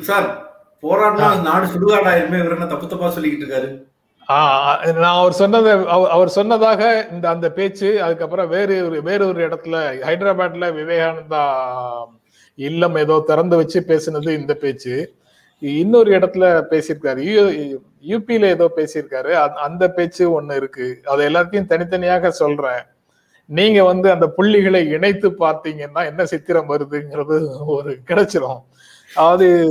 சார் போராடினா நாடு சுடுகாடாயிருமே இவர் என்ன தப்பு தப்பா சொல்லிக்கிட்டு இருக்காரு நான் அவர் சொன்னதை அவ- அவர் சொன்னதாக இந்த அந்த பேச்சு அதுக்கப்புறம் வேறு ஒரு வேறு ஒரு இடத்துல ஹைதராபாத்ல விவேகானந்தா இல்லம் ஏதோ திறந்து வச்சு பேசினது இந்த பேச்சு. இன்னொரு இடத்துல பேசியிருக்காரு. யூபியில ஏதோ பேசியிருக்காரு. அந்த- அந்த பேச்சு ஒண்ணு இருக்கு. அது எல்லாத்தையும் தனித்தனியாக சொல்றேன். நீங்க வந்து அந்த புள்ளிகளை இணைத்து பார்த்தீங்கன்னா என்ன சித்திரம் வருதுங்கிறது ஒரு கிடைச்சிடும் அதாவது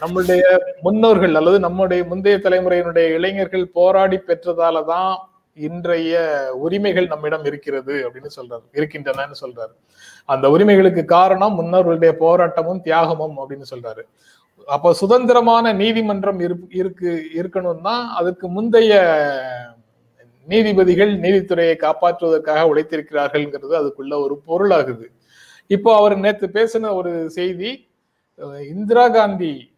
நம்மளுடைய முன்னோர்கள் அல்லது நம்முடைய முந்தைய தலைமுறையினுடைய இளைஞர்கள் போராடி பெற்றதால தான் இன்றைய உரிமைகள் நம்மிடம் இருக்கிறது அப்படின்னு சொல்றாரு இருக்கின்றனன்னு சொல்றாரு. அந்த உரிமைகளுக்கு காரணம் முன்னோர்களுடைய போராட்டமும் தியாகமும் அப்படின்னு சொல்றாரு. அப்போ சுதந்திரமான நீதிமன்றம் இரு- இருக்கு இருக்கணும்னா அதுக்கு முந்தைய நீதிபதிகள் நீதித்துறையை காப்பாற்றுவதற்காக உழைத்திருக்கிறார்கள்ங்கிறது அதுக்குள்ள ஒரு பொருளாகுது. இப்போ அவர் நேத்து பேசின ஒரு செய்தி இந்திரா காந்தி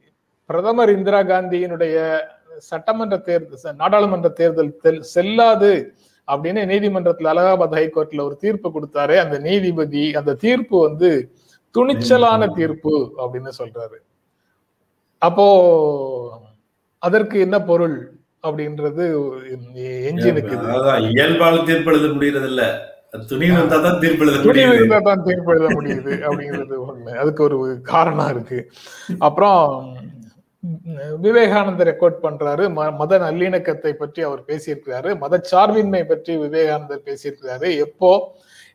பிரதமர் இந்திரா காந்தியினுடைய சட்டமன்ற தேர்தல் நாடாளுமன்ற தேர்தல் தெல்- செல்லாது அப்படின்னு நீதிமன்றத்துல அலகாபாத் ஹைகோர்ட்ல ஒரு தீர்ப்பு கொடுத்தாரு. அந்த நீதிபதி அந்த தீர்ப்பு வந்து துணிச்சலான தீர்ப்பு அப்படின்னு சொல்றாரு. அப்போ அதற்கு என்ன பொருள்? அப்படின்றது எஞ்சி நிக்குது. அதான் இயல்பால தீர்ப்பு எழுத முடியறது இல்ல துணி வந்தா தான் தீர்ப்பு எழுத துணிவு இருந்தா தான் தீர்ப்பு எழுத முடியுது அப்படிங்கிறது ஒண்ணு. அதுக்கு ஒரு காரணம் இருக்கு. அப்புறம் விவேகானந்தரை கோட் பண்றாரு. மத நல்லிணக்கத்தை பற்றி அவர் பேசியிருக்கிறாரு. மதச்சார்பின்மை பற்றி விவேகானந்தர் பேசியிருக்கிறாரு. எப்போ?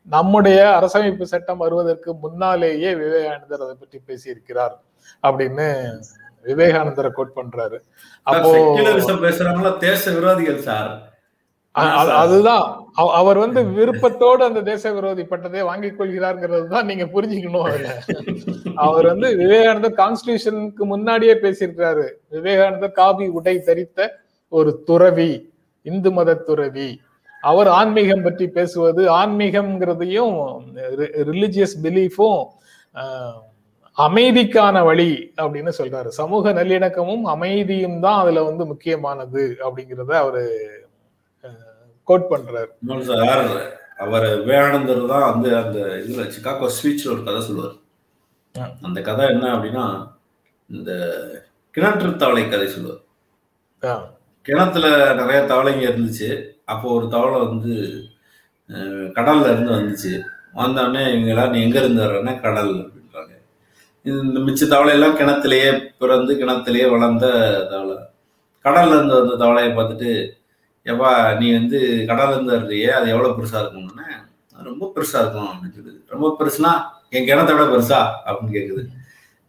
நம்முடைய அரசமைப்பு சட்டம் வருவதற்கு முன்னாலேயே விவேகானந்தர் அதை பற்றி பேசியிருக்கிறார் அப்படின்னு விவேகானந்தரை கோட் பண்றாரு. அப்போ பேசுறவங்களா தேச விரோதிகள் சார். அதுதான். அவ- அவர் வந்து விருப்பத்தோடு அந்த தேச விரோதி பட்டத்தை வாங்கிக் கொள்கிறார்ங்கிறது தான் நீங்க புரிஞ்சுக்கணும் அதுல அவர் வந்து விவேகானந்தர் கான்ஸ்டிடியூஷனுக்கு முன்னாடியே பேசியிருக்கிறாரு. விவேகானந்தர் காவி உடை தரித்த ஒரு துறவி இந்து மத துறவி. அவர் ஆன்மீகம் பற்றி பேசுவது ஆன்மீகம்ங்கிறதையும் ரிலிஜியஸ் பிலீஃபும் அமைதிக்கான வழி அப்படின்னு சொல்றாரு. சமூக நல்லிணக்கமும் அமைதியும் தான் அதுல வந்து முக்கியமானது அப்படிங்கிறத அவரு கோட் பண்றாரு. சார் அவர் விவேகானந்தர் தான் வந்து அந்த இதுல சிகாகோ ஸ்பீச்ல ஒரு கதை சொல்லுவார். அந்த கதை என்ன அப்படின்னா இந்த கிணற்று தவளை கதை சொல்லுவார். ஆ, கிணத்துல நிறைய தவளைங்க இருந்துச்சு. அப்போ ஒரு தவளை வந்து கடல்ல இருந்து வந்துச்சு. வந்தோடனே இவங்க எல்லாம் நீ எங்க இருந்து வர்றேன்னா கடல் இந்த மிச்ச தவளை எல்லாம் கிணத்துலயே பிறந்து கிணத்துலயே வளர்ந்த தவளை. கடல்ல இருந்து வந்த தவளையை பார்த்துட்டு எப்பா நீ வந்து கடல்ல இருந்து வர்றியே அது எவ்வளவு பெருசா இருக்கும்னு ரொம்ப பெருசா இருக்கும் அப்படின்னு சொல்லுது. ரொம்ப பெருசுனா என் கிணத்தை விட பெருசா? அப்படின்னு கேக்குது.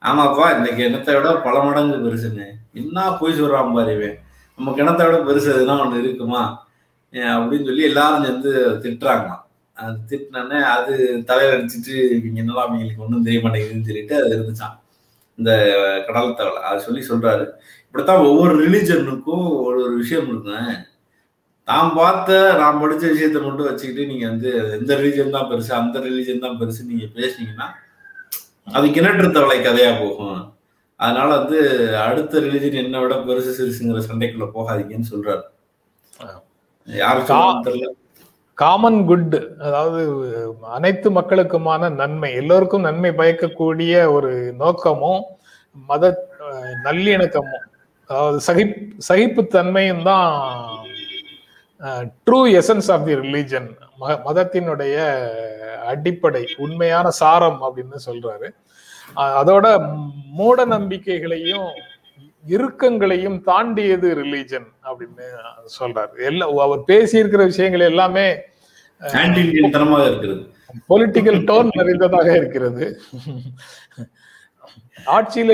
ஆமாப்பா இந்த கிணத்தை விட பல மடங்கு பெருசுன்னு. என்ன போய் சொல்றான் பாருவேன் நம்ம கிணத்தை விட பெருசு எதுனா ஒண்ணு இருக்குமா? அப்படின்னு சொல்லி எல்லாரும் சேர்ந்து திட்டுறாங்களாம். அது திட்டினோடனே அது தலையில அடிச்சிட்டு இவங்க என்னடா அவங்களுக்கு ஒன்றும் தெரிய மாட்டேங்குதுன்னு சொல்லிட்டு அது இருந்துச்சான் இந்த கடல் தவளை அது சொல்லி சொல்றாரு. இப்படித்தான் ஒவ்வொரு ரிலிஜனுக்கும் ஒரு ஒரு விஷயம் இருக்குங்க. தாம் பார்த்த நான் படிச்ச விஷயத்த மட்டும் வச்சுக்கிட்டு நீங்க வந்து எந்த ரிலீஜன் தான் பெருசு அந்த ரிலீஜன் தான் பெருசு நீங்க பேசுனீங்கன்னா அது கிணற்று தவளை கதையா போகும். அதனால வந்து அடுத்த ரிலீஜன் என்ன விட பெருசு சிறுசுங்கிற சண்டைக்குள்ள போகாதீங்கன்னு சொல்றாரு. யாரும் சொல்லுவாங்கன்னு தெரியல. காமன் குட் அதாவது அனைத்து மக்களுக்குமான நன்மை எல்லோருக்கும் நன்மை பயக்கக்கூடிய ஒரு நோக்கமும் மத நல்லிணக்கமும் அதாவது சகிப் சகிப்புத்தன்மையும் தான் true essence of the religion மதத்தினுடைய அடிப்படை உண்மையான சாரம் அப்படின்னு சொல்றாரு. அதோட மூட நம்பிக்கைகளையும் இறுக்கங்களையும் தாண்டியது ரிலீஜன் அப்படின்னு சொல்றாரு. எல்லாம் அவர் பேசியிருக்கிற விஷயங்கள் எல்லாமே பொலிட்டிக்கல் டோன் நிறைந்ததாக இருக்கிறது. ஆட்சியில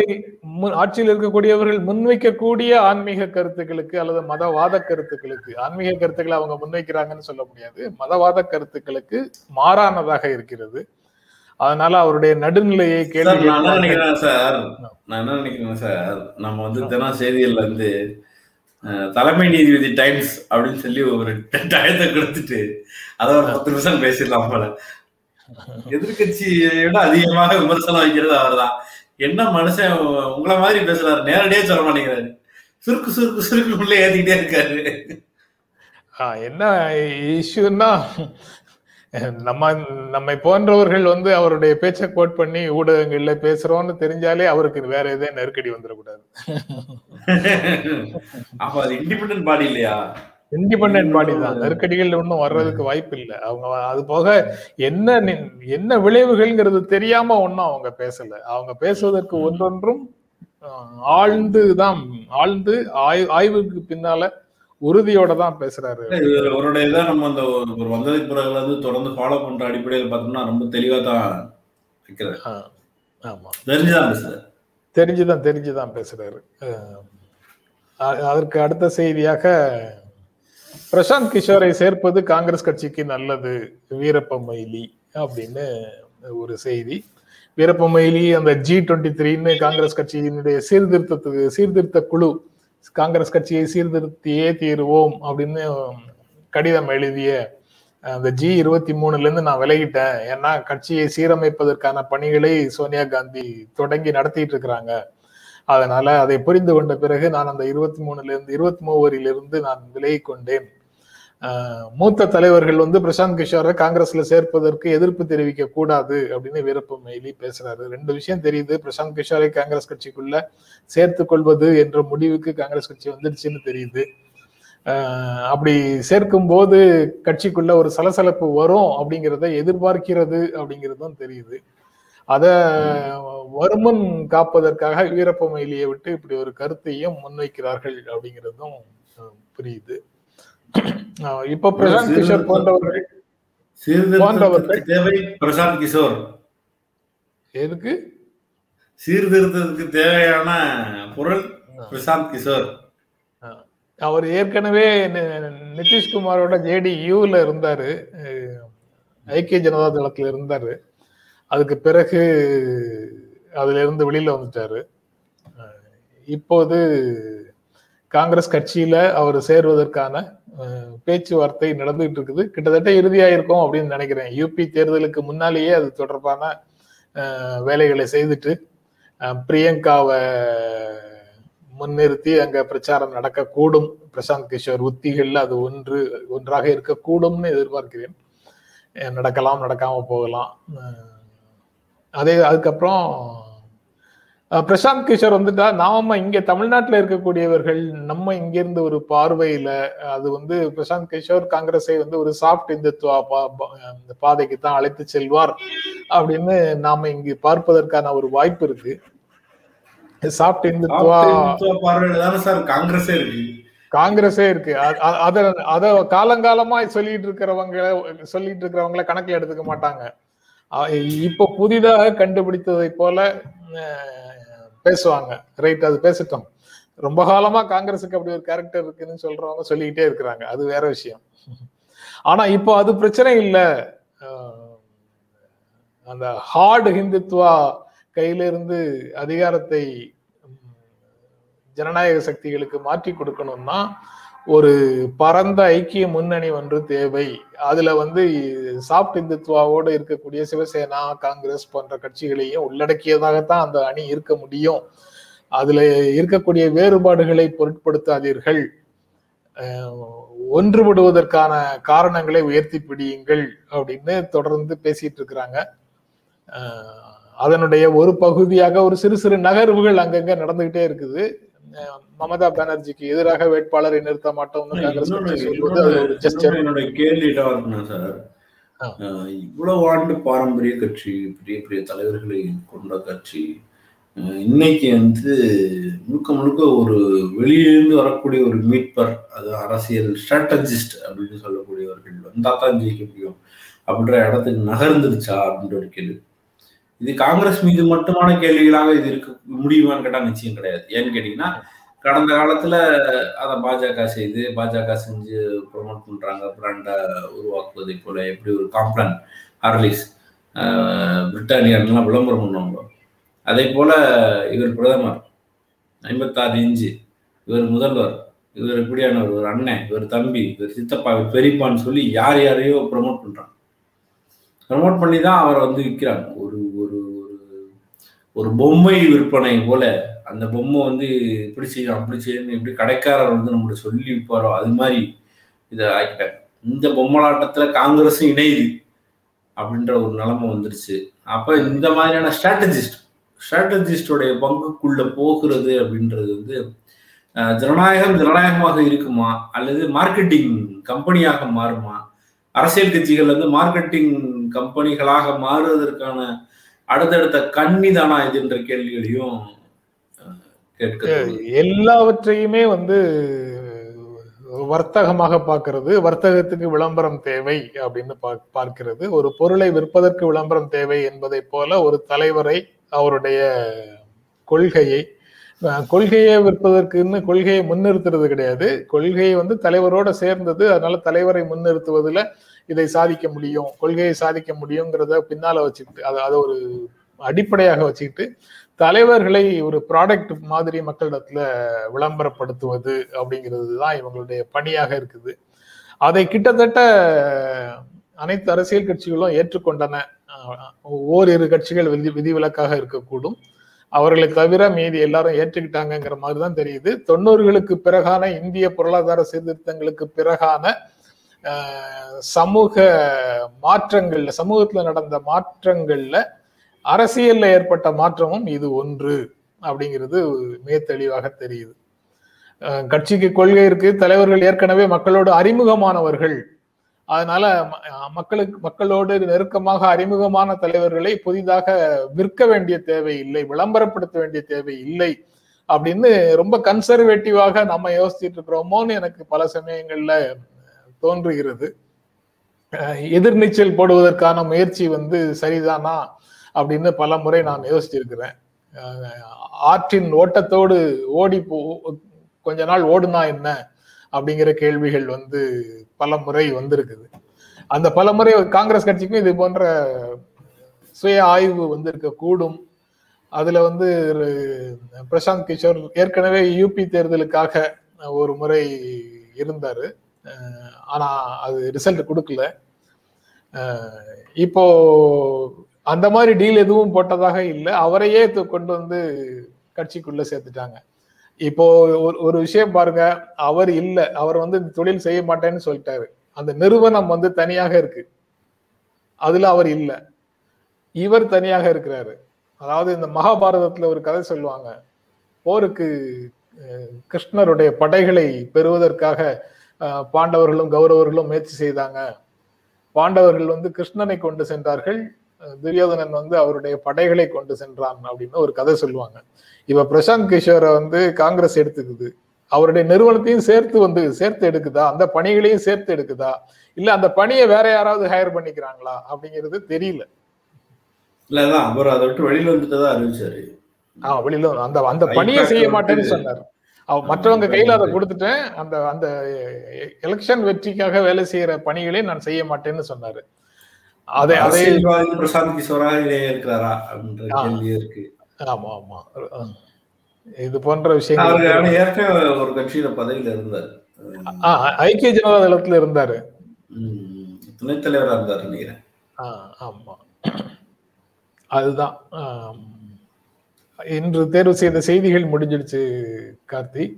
ஆட்சியில் இருக்கக்கூடியவர்கள் முன்வைக்கக்கூடிய ஆன்மீக கருத்துக்களுக்கு அல்லது மதவாத கருத்துக்களுக்கு ஆன்மீக கருத்துக்களை அவங்க முன்வைக்கிறாங்கன்னு சொல்ல முடியாது. மதவாத கருத்துக்களுக்கு மாறானதாக இருக்கிறது. அதனால அவருடைய நடுநிலையை கேள்வி நான் என்ன. நினைக்கிறேன் சார் நான் என்ன நினைக்கிறேன் சார் நம்ம வந்து தினம் செய்திகள்ல இருந்து அஹ், தலைமை நீதிபதி டைம்ஸ் அப்படின்னு சொல்லி ஒரு டயத்தை கொடுத்துட்டு அதை ஒரு பத்து நிமிஷம் பேசிடலாம் போல. எதிர்கட்சியை விட அதிகமாக விமர்சனம் வைக்கிறது அவர்தான். என்ன மனுஷன் உங்களை மாதிரி பேசுறாரு? நேரடியே சொல்ல மாட்டேங்கிறாரு. சுருக்கு சுருக்கு சுருக்கு உள்ள ஏத்திக்கிட்டே இருக்காரு. என்ன இஷ்யூன்னா நம்ம நம்மை போன்றவர்கள் வந்து அவருடைய பேச்சை கோட் பண்ணி ஊடகங்கள்ல பேசுறோம்னு தெரிஞ்சாலே அவருக்கு வேற எதே நெருக்கடி வந்துடக்கூடாது. அப்ப அது இண்டிபெண்டன்ட் பாடி இல்லையா? இண்டிபெண்டன்ட் பாடி தான். நெருக்கடிகள் ஒன்றும் வர்றதுக்கு வாய்ப்பு இல்லை. அவங்க அது போக என்ன என்ன விளைவுகள்ங்கிறது தெரியாம ஒன்றும் அவங்க பேசல. அவங்க பேசுவதற்கு ஒன்றொன்றும் ஆழ்ந்து தான் ஆழ்ந்து ஆய்- ஆய்வுக்கு பின்னால உறுதியோட தான் பேசுறாரு. அவருடைய இதான் நம்ம அந்த ஒரு வந்ததுக்கு பிறகு வந்து தொடர்ந்து ஃபாலோ பண்ற அடிப்படையில் பார்த்தோம்னா ரொம்ப தெளிவா தான் வைக்கிறாரு. ஆமா. தெரிஞ்சுதான் பேசுறாரு. தெரிஞ்சுதான் தெரிஞ்சுதான் பேசுறாரு. அதற்கு அடுத்த செய்தியாக பிரசாந்த் கிஷோரை சேர்ப்பது காங்கிரஸ் கட்சிக்கு நல்லது வீரப்ப மொய்லி அப்படின்னு ஒரு செய்தி. வீரப்ப மொய்லி அந்த ஜி டுவெண்ட்டி த்ரீன்னு காங்கிரஸ் கட்சியினுடைய சீர்திருத்தத்துக்கு சீர்திருத்த குழு காங்கிரஸ் கட்சியை சீர்திருத்தியே தீருவோம் அப்படின்னு கடிதம் எழுதிய அந்த ஜி இருபத்தி மூணுல இருந்து நான் விலகிட்டேன். ஏன்னா கட்சியை சீரமைப்பதற்கான பணிகளை சோனியா காந்தி தொடங்கி நடத்திட்டு இருக்கிறாங்க. அதனால அதை புரிந்து கொண்ட பிறகு நான் அந்த இருபத்தி மூணுல இருந்து இருபத்தி மூவரிலிருந்து நான் விலகி கொண்டேன் மூத்த தலைவர்கள் வந்து பிரசாந்த் கிஷோரை காங்கிரஸ்ல சேர்ப்பதற்கு எதிர்ப்பு தெரிவிக்க கூடாது அப்படின்னு வீரப்ப மெய்லி பேசுறாரு. ரெண்டு விஷயம் தெரியுது. பிரசாந்த் கிஷோரை காங்கிரஸ் கட்சிக்குள்ள சேர்த்து கொள்வது என்ற முடிவுக்கு காங்கிரஸ் கட்சி வந்துடுச்சுன்னு தெரியுது. அப்படி சேர்க்கும் போது கட்சிக்குள்ள ஒரு சலசலப்பு வரும் அப்படிங்கிறத எதிர்பார்க்கிறது அப்படிங்கிறதும் தெரியுது. அத வருமன் காப்பதற்காக வீரப்ப மெயிலியை விட்டு இப்படி ஒரு கருத்தையும் முன்வைக்கிறார்கள் அப்படிங்கிறதும் புரியுது. இப்ப பிரசாந்த் கிஷோர் போன்றவர்கள் தேவை பிரசாந்த் கிஷோர். எதுக்கு? சீர்திருத்தத்துக்கு தேவையான பொருள் பிரசாந்த் கிஷோர். அவர் ஏற்கனவே நிதிஷ்குமாரோட ஜேடி யூல இருந்தாரு. ஐக்கிய ஜனதா தளத்துல இருந்தாரு. அதுக்கு பிறகு அதுல இருந்து வெளியில வந்துட்டாரு. இப்போது காங்கிரஸ் கட்சியில அவர் சேர்வதற்கான பேச்சுவார்த்தை நடந்துகிட்டு இருக்குது கிட்டத்தட்ட இறுதியாயிருக்கும் அப்படின்னு நினைக்கிறேன். யூபி தேர்தலுக்கு முன்னாலேயே அது தொடர்பான வேலைகளை செய்துட்டு பிரியங்காவை முன்னிறுத்தி அங்க பிரச்சாரம் நடக்கக்கூடும். பிரசாந்த் கிஷோர் உத்திகள்ல அது ஒன்று ஒன்றாக இருக்கக்கூடும்னு எதிர்பார்க்கிறேன். நடக்கலாம் நடக்காம போகலாம். அதே அதுக்கப்புறம் பிரசாந்த் கிஷோர் வந்துட்டா நாம இங்க தமிழ்நாட்டுல இருக்கக்கூடியவர்கள் நம்ம இங்கிருந்து ஒரு பார்வையில அது வந்து பிரசாந்த் கிஷோர் காங்கிரஸை வந்து ஒரு சாஃப்ட் இந்துத்துவா பாதைக்கு தான் அழைத்து செல்வார் அப்படின்னு நாம இங்கு பார்ப்பதற்கான ஒரு வாய்ப்பு இருக்கு. சாஃப்ட் இந்துத்துவா சார் காங்கிரஸே இருக்கு. காங்கிரஸே இருக்கு. அத அத காலங்காலமா சொல்லிட்டு இருக்கிறவங்க சொல்லிட்டு இருக்கிறவங்கள கணக்குல எடுத்துக்க மாட்டாங்க. இப்போ புதிதாக கண்டுபிடித்ததை போல பேசுவாங்க. ரைட் அது பேசட்டும். ரொம்ப காலமா காங்கிரஸுக்கு அப்படி ஒரு கேரக்டர் இருக்குன்னு சொல்றவங்க சொல்லிக்கிட்டே இருக்கிறாங்க. அது வேற விஷயம். ஆனா இப்போ அது பிரச்சனை இல்லை. அந்த ஹார்டு ஹிந்துத்வா கையில இருந்து அதிகாரத்தை உம், ஜனநாயக சக்திகளுக்கு மாற்றி கொடுக்கணும்னா ஒரு பரந்த ஐக்கிய முன்னணி ஒன்று தேவை. அதுல வந்து சாப்ட் இந்துத்துவாவோடு இருக்கக்கூடிய சிவசேனா காங்கிரஸ் போன்ற கட்சிகளையும் உள்ளடக்கியதாகத்தான் அந்த அணி இருக்க முடியும். அதுல இருக்கக்கூடிய வேறுபாடுகளை பொருட்படுத்தாதீர்கள். ஒன்றுபடுவதற்கான காரணங்களை உயர்த்தி பிடியுங்கள் அப்படின்னு தொடர்ந்து பேசிட்டு இருக்கிறாங்க. அதனுடைய ஒரு பகுதியாக ஒரு சிறு சிறு நகர்வுகள் அங்கங்க நடந்துகிட்டே இருக்குது. மமதா பானர்ஜிக்கு எதிராக வேட்பாளரை நிறுத்த மாட்டோம்னு காங்கிரஸ் என்னோட கேள்வி சார் இவ்வளவு ஆண்டு பாரம்பரிய கட்சி பெரிய பெரிய தலைவர்களை கொண்ட கட்சி இன்னைக்கு வந்து முழுக்க முழுக்க ஒரு வெளியிலிருந்து வரக்கூடிய ஒரு மீட்பர் அது அரசியல் ஸ்ட்ராட்டஜிஸ்ட் அப்படின்னு சொல்லக்கூடியவர்கள் வந்தா தான் ஜெயிக்க முடியும் அப்படின்ற இடத்துக்கு நகர்ந்துருச்சா அப்படின்ற ஒரு கேள்வி. இது காங்கிரஸ் மீது மட்டுமான கேள்விகளாக இது இருக்க முடியுமான்னு கேட்டால் நிச்சயம் கிடையாது. ஏன்னு கேட்டீங்கன்னா கடந்த காலத்துல அதை பாஜக செய்து பாஜக செஞ்சு ப்ரொமோட் பண்றாங்க பிராண்டை உருவாக்குவதை போல எப்படி ஒரு காம்ப்ளான் ஹார்லிஸ் பிரிட்டானியர்லாம் விளம்பரம் பண்ணுவாங்களோ? அதே போல இவர் பிரதமர் ஐம்பத்தாறு இன்ச்சு இவர் முதல்வர் இவர் இப்படியானவர் ஒரு அண்ணன் இவர் தம்பி இவர் சித்தப்பா இவர் பெரியப்பான்னு சொல்லி யார் யாரையோ ப்ரொமோட் பண்றாங்க. ப்ரமோட் பண்ணி தான் அவரை வந்து விற்கிறாங்க ஒரு ஒரு பொம்மை விற்பனை போல அந்த பொம்மை வந்து இப்படி செய்யணும் அப்படி செய்யணும் இப்படி கடைக்காரர் வந்து நம்மளுக்கு சொல்லி விற்பாரோ அது மாதிரி இதை ஆக்கிட்டாங்க. இந்த பொம்மலாட்டத்தில் காங்கிரஸும் இணையுது அப்படின்ற ஒரு நிலைமை வந்துருச்சு. அப்போ இந்த மாதிரியான ஸ்ட்ராட்டஜிஸ்ட் ஸ்ட்ராட்டஜிஸ்டோடைய பங்குக்குள்ள போகிறது அப்படின்றது வந்து ஜனநாயகம் ஜனநாயகமாக இருக்குமா அல்லது மார்க்கெட்டிங் கம்பெனியாக மாறுமா? அரசியல் கட்சிகள் வந்து மார்க்கெட்டிங் கம்பெனிகளாக மாறுவதற்கான அடுத்தடுத்த கண்ணி தானா இதுன்ற கேள்விகளையும் கேட்க. எல்லாவற்றையுமே வந்து வர்த்தகமாக பார்க்கிறது வர்த்தகத்துக்கு விளம்பரம் தேவை அப்படின்னு பார்க்கிறது ஒரு பொருளை விற்பதற்கு விளம்பரம் தேவை என்பதை போல ஒரு தலைவரை அவருடைய கொள்கையை கொள்கையை விற்பதற்குன்னு கொள்கையை முன்னிறுத்துறது கிடையாது கொள்கையை வந்து தலைவரோட சேர்ந்தது அதனால தலைவரை முன்னிறுத்துவதுல இதை சாதிக்க முடியும் கொள்கையை சாதிக்க முடியுங்கிறத பின்னால வச்சுக்கிட்டு அதை அதை ஒரு அடிப்படையாக வச்சுக்கிட்டு தலைவர்களை ஒரு ப்ராடக்ட் மாதிரி மக்களிடத்துல விளம்பரப்படுத்துவது அப்படிங்கிறது தான் இவங்களுடைய பணியாக இருக்குது. அதை கிட்டத்தட்ட அனைத்து அரசியல் கட்சிகளும் ஏற்றுக்கொண்டன. ஓரிரு கட்சிகள் விதி விதிவிலக்காக இருக்கக்கூடும். அவர்களை தவிர மீதி எல்லாரும் ஏற்றுக்கிட்டாங்கங்கிற மாதிரி தான் தெரியுது. தொண்ணூறுகளுக்கு பிறகான இந்திய பொருளாதார சீர்திருத்தங்களுக்கு பிறகான சமூக மாற்றங்கள்ல சமூகத்துல நடந்த மாற்றங்கள்ல அரசியல்ல ஏற்பட்ட மாற்றமும் இது ஒன்று அப்படிங்கிறது மிக தெளிவாக தெரியுது. கட்சிக்கு கொள்கை இருக்கு. தலைவர்கள் ஏற்கனவே மக்களோடு அறிமுகமானவர்கள். அதனால ம- மக்களுக்கு மக்களோடு நெருக்கமாக அறிமுகமான தலைவர்களை புதிதாக விற்க வேண்டிய தேவை இல்லை விளம்பரப்படுத்த வேண்டிய தேவை இல்லை அப்படின்னு ரொம்ப கன்சர்வேட்டிவாக நம்ம யோசிச்சுட்டு இருக்கிறோமோன்னு எனக்கு பல சமயங்கள்ல தோன்றுகிறது. எதிர்நீச்சல் போடுவதற்கான முயற்சி வந்து சரிதானா அப்படின்னு பல முறை நான் யோசிச்சிருக்கிறேன். ஆற்றின் ஓட்டத்தோடு ஓடி போ கொஞ்ச நாள் ஓடுனா என்ன அப்படிங்கிற கேள்விகள் வந்து பல முறை வந்திருக்குது. அந்த பல முறை காங்கிரஸ் கட்சிக்கும் இது போன்ற சுய ஆய்வு வந்திருக்க கூடும். அதுல வந்து பிரசாந்த் கிஷோர் ஏற்கனவே யூபி தேர்தலுக்காக ஒரு முறை இருந்தாரு. ஆனால் அது ரிசல்ட் கொடுக்கல. இப்போ அந்த மாதிரி டீல் எதுவும் போட்டதாக இல்லை. அவரையே கொண்டு வந்து கட்சிக்குள்ள சேர்த்துட்டாங்க. இப்போ ஒரு ஒரு விஷயம் பாருங்க. அவர் இல்லை. அவர் வந்து இந்த தொழில் செய்ய மாட்டேன்னு சொல்லிட்டாரு. அந்த நிறுவனம் வந்து தனியாக இருக்கு. அதுல அவர் இல்லை. இவர் தனியாக இருக்கிறாரு. அதாவது இந்த மகாபாரதத்துல ஒரு கதை சொல்லுவாங்க. போருக்கு கிருஷ்ணருடைய படைகளை பெறுவதற்காக பாண்டவர்களும் கௌரவர்களும் முயற்சி செய்தாங்க. பாண்டவர்கள் வந்து கிருஷ்ணனை கொண்டு சென்றார்கள். துரியோதனன் வந்து அவருடைய படைகளை கொண்டு சென்றான் அப்படின்னு ஒரு கதை சொல்லுவாங்க. இவ பிரசாந்த் கிஷோரை வந்து காங்கிரஸ் எடுத்துக்குது. அவருடைய நிறுவனத்தையும் சேர்த்து வந்து சேர்த்து எடுக்குதா? அந்த பணிகளையும் சேர்த்து எடுக்குதா? இல்ல அந்த பணியை வேற யாராவது ஹையர் பண்ணிக்கிறாங்களா? அப்படிங்கிறது தெரியல. இல்ல அதான் அவர் அதை விட்டு வெளியில வந்துட்டு தான் அறிவிச்சாரு. ஆ வெளியில அந்த அந்த பணியை செய்ய மாட்டேன்னு சொன்னார். மற்றவங்க கையில அதை கொடுத்துட்டேன். அந்த அந்த எலெக்ஷன் வெற்றிக்காக வேலை செய்யற பணிகளை நான் செய்ய மாட்டேன்னு சொன்னாரு. அதை பிரசாந்த் இருக்கிறாரா இருக்கு. ஆமா ஆமா. இது போன்ற விஷயங்கள் ஏற்கனவே ஒரு கட்சியில பதவியில இருந்தாரு. ஐக்கிய ஜனதா தளத்துல இருந்தாரு. துணைத் தலைவரா இருந்தாரு நினைக்கிறேன். ஆமா. அதுதான். இன்று தேர்வு செய்த செய்திகள் முடிஞ்சிடுச்சு கார்த்தி.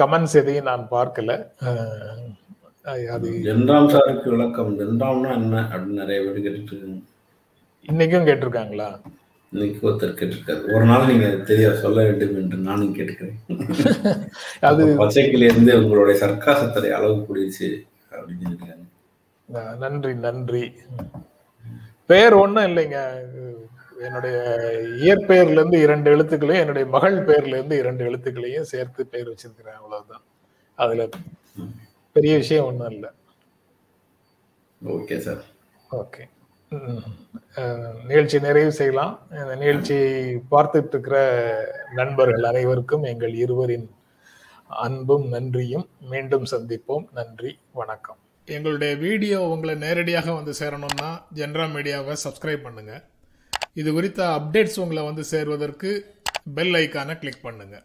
கமெண்ட்ஸ் எதையும் நான் பார்க்கல. அது ஜென்ராம் சாருக்கு விளக்கம். ஜென்ராம்னா என்ன அப்படின்னு நிறைய பேர் கேட்டுட்டு இருக்காங்க. இன்னைக்கும் கேட்டிருக்காங்களா? இன்னைக்கு ஒருத்தர் கேட்டிருக்காரு. ஒரு நாள் நீங்க தெரிய சொல்ல வேண்டும் என்று நானும் கேட்டுக்கிறேன். அது பச்சைக்கிளி இருந்து உங்களுடைய சர்க்காசத்தரை அளவு கூடிச்சு அப்படின்னு சொல்லியிருக்காங்க. நன்றி நன்றி. பெயர் ஒண்ணும் இல்லைங்க. என்னுடைய இயற்பெயர்ல இருந்து இரண்டு எழுத்துக்களையும் என்னுடைய மகள் பெயர்ல இருந்து இரண்டு எழுத்துக்களையும் சேர்த்து பெயர் வச்சிருக்கிறேன் அவ்வளவுதான். அதுல பெரிய விஷயம் ஒண்ணும் இல்லை. Okay sir. ஓகே. நிகழ்ச்சி நிறைவு செய்யலாம். இந்த நிகழ்ச்சியை பார்த்துட்டு இருக்கிற நண்பர்கள் அனைவருக்கும் எங்கள் இருவரின் அன்பும் நன்றியும் மீண்டும் சந்திப்போம். நன்றி வணக்கம். எங்களுடைய வீடியோ உங்களை நேரடியாக வந்து சேரணும்னா ஜென்ரா மீடியாவை சப்ஸ்கிரைப் பண்ணுங்க. இது குறித்த அப்டேட்ஸ் உங்களை வந்து சேர்வதற்கு பெல் ஐக்கானை கிளிக் பண்ணுங்கள்